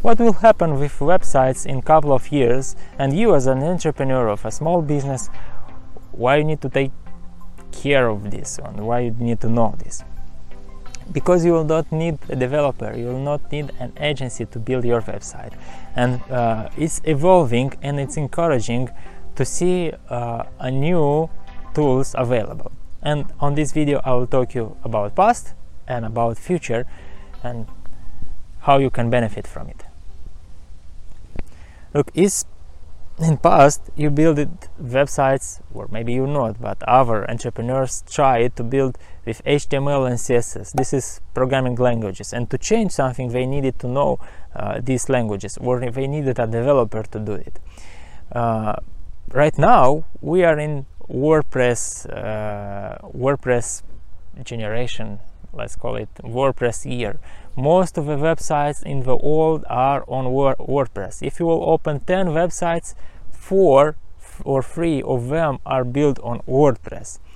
what will happen with websites in a couple of years and you as an entrepreneur of a small business why you need to take care of this and why you need to know this? Because you will not need a developer you will not need an agency to build your website. And uh, it's evolving and it's encouraging to see uh, a new tools available. And on this video i will talk you about past and about future and how you can benefit from it look is in past you build websites or maybe you not but other entrepreneurs try to build with html and css this is programming languages. And to change something they needed to know uh, these languages or they needed a developer to do it. Uh, right now we are in wordpress uh, wordpress generation let's call it wordpress year most of the websites in the world are on WordPress. If you will open 10 websites, four or three of them are built on WordPress.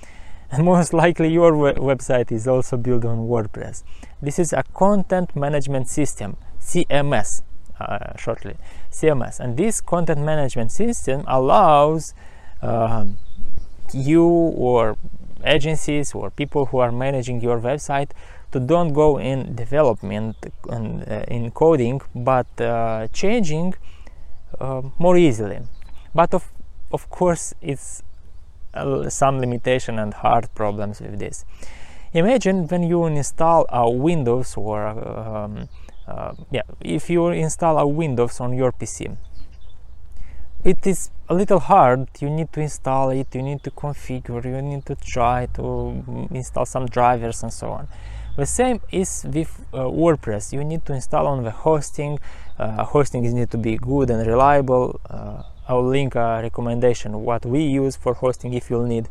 And most likely your website is also built on WordPress. This is a content management system, CMS, uh, shortly, CMS. And this content management system allows um, you or agencies or people who are managing your website to don't go in development and uh, in coding but uh, changing uh, more easily. But of of course it's uh, some limitation and hard problems with this. Imagine when you install a windows or um, uh, yeah if you install a windows on your pc it is a little hard. You need to install it. You need to configure. You need to try to install some drivers and so on the same is with uh, WordPress. You need to install on the hosting. Uh, hosting need to be good and reliable. Uh, I'll link a recommendation what we use for hosting if you'll need.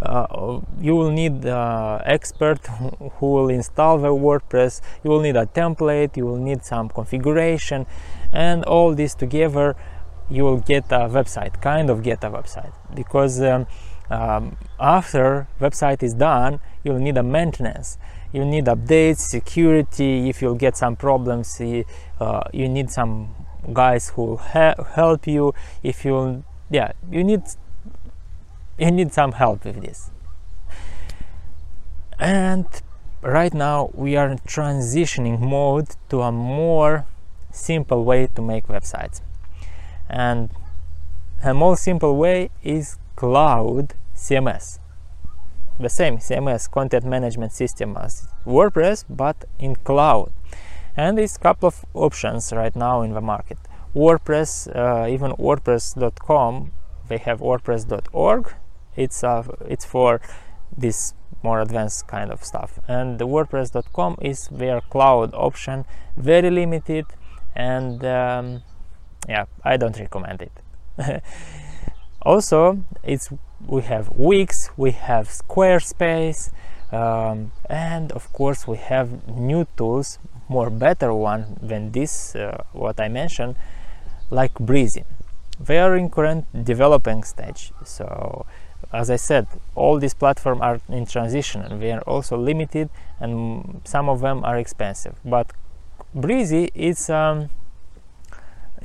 Uh, you will need uh, expert who will install the WordPress. You will need a template. You will need some configuration, and all this together, you will get a website. Kind of get a website because. Um, um, after website is done you'll need a maintenance you need updates security if you'll get some problems uh, you need some guys who will help you if you yeah you need you need some help with this. And right now we are transitioning mode to a more simple way to make websites. And a more simple way is cloud CMS the same CMS content management system as WordPress but in cloud. And there's a couple of options right now in the market. WordPress uh, even WordPress.com they have WordPress.org it's uh, it's for this more advanced kind of stuff. And the WordPress.com is their cloud option very limited and um, yeah I don't recommend it also it's we have Wix, we have Squarespace, um, and of course we have new tools, more better one than this, uh, what I mentioned, like Brizy. They are in current developing stage, so as I said, all these platforms are in transition and they are also limited and some of them are expensive. But Brizy is a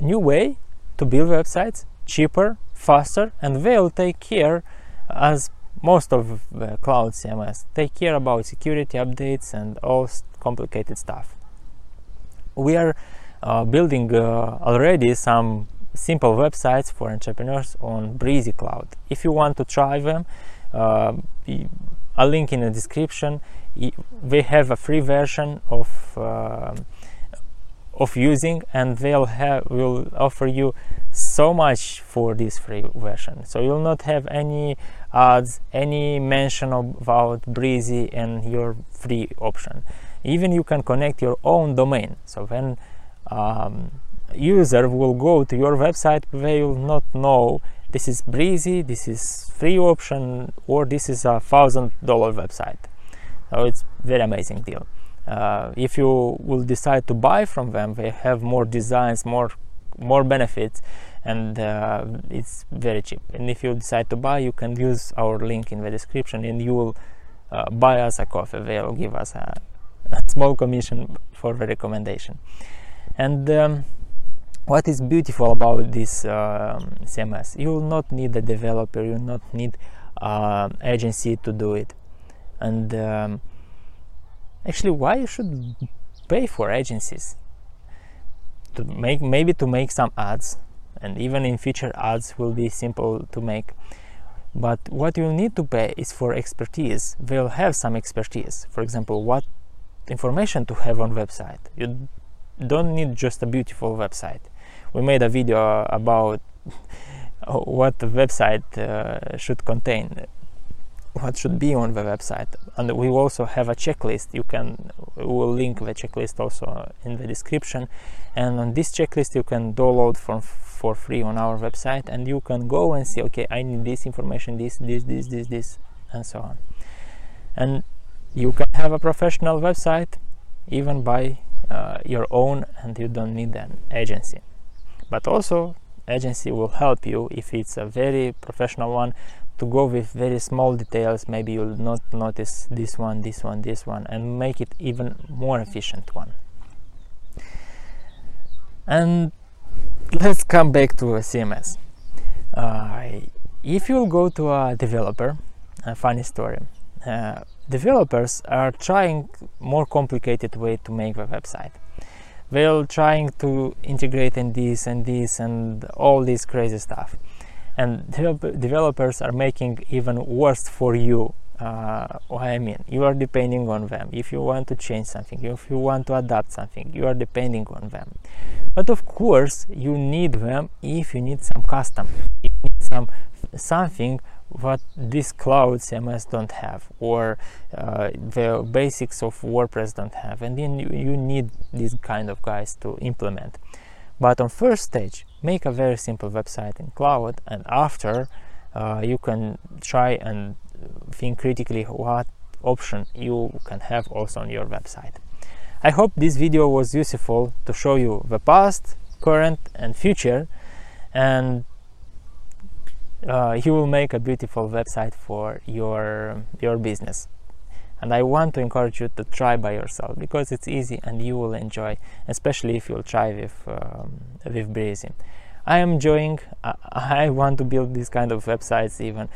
new way to build websites, cheaper, faster and they'll take care as most of the cloud CMS take care about security updates and all complicated stuff. We are uh, building uh, already some simple websites for entrepreneurs on Brizy Cloud. If you want to try them, uh, a link in the description. They have a free version of uh, of using and they'll have will offer you so much for this free version. So you'll not have any ads any mention about brizy and your free option. Even you can connect your own domain. So when um, user will go to your website they will not know this is brizy this is free option or this is a thousand dollar website. So it's very amazing deal. Uh, if you will decide to buy from them they have more designs more more benefits and uh, it's very cheap. And if you decide to buy you can use our link in the description and you will uh, buy us a coffee. They'll give us a, a, small commission for the recommendation. And um, what is beautiful about this um, cms you will not need a developer you will not need uh, agency to do it. And um, actually why you should pay for agencies to make maybe to make some ads and even in future ads will be simple to make. But what you need to pay is for expertise. They'll have some expertise. For example what information to have on website. You don't need just a beautiful website. We made a video about what the website uh, should contain what should be on the website. And we also have a checklist. You can we will link the checklist also in the description. And on this checklist you can download from for free on our website. And you can go and see okay i need this information this this this this this and so on. And you can have a professional website even by uh, your own and you don't need an agency. But also agency will help you if it's a very professional one to go with very small details maybe you'll not notice this one this one this one and make it even more efficient one. And let's come back to cms uh, if you go to a developer a funny story uh, developers are trying more complicated way to make a website. They're trying to integrate in this and this and all this crazy stuff and developers are making even worse for you. Uh, what I mean you are depending on them. If you want to change something if you want to adapt something you are depending on them. But of course you need them if you need some custom if you need some something what these cloud cms don't have or uh, the basics of wordpress don't have. And then you, you need these kind of guys to implement. But on first stage make a very simple website in cloud and after uh, you can try and think critically what option you can have also on your website. I hope this video was useful to show you the past current and future and uh, you will make a beautiful website for your your business and I want to encourage you to try by yourself because it's easy and you will enjoy, especially if you'll try with um, with Brizy. I am enjoying. I, I, want to build these kind of websites. Even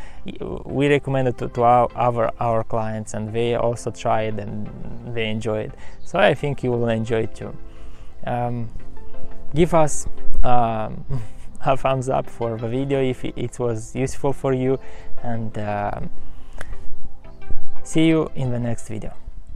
we recommend it to, to our, our, our clients, and they also try it and they enjoy it. So I think you will enjoy it too. Um, give us um, a thumbs up for the video if it was useful for you, and. Um, See you in the next video.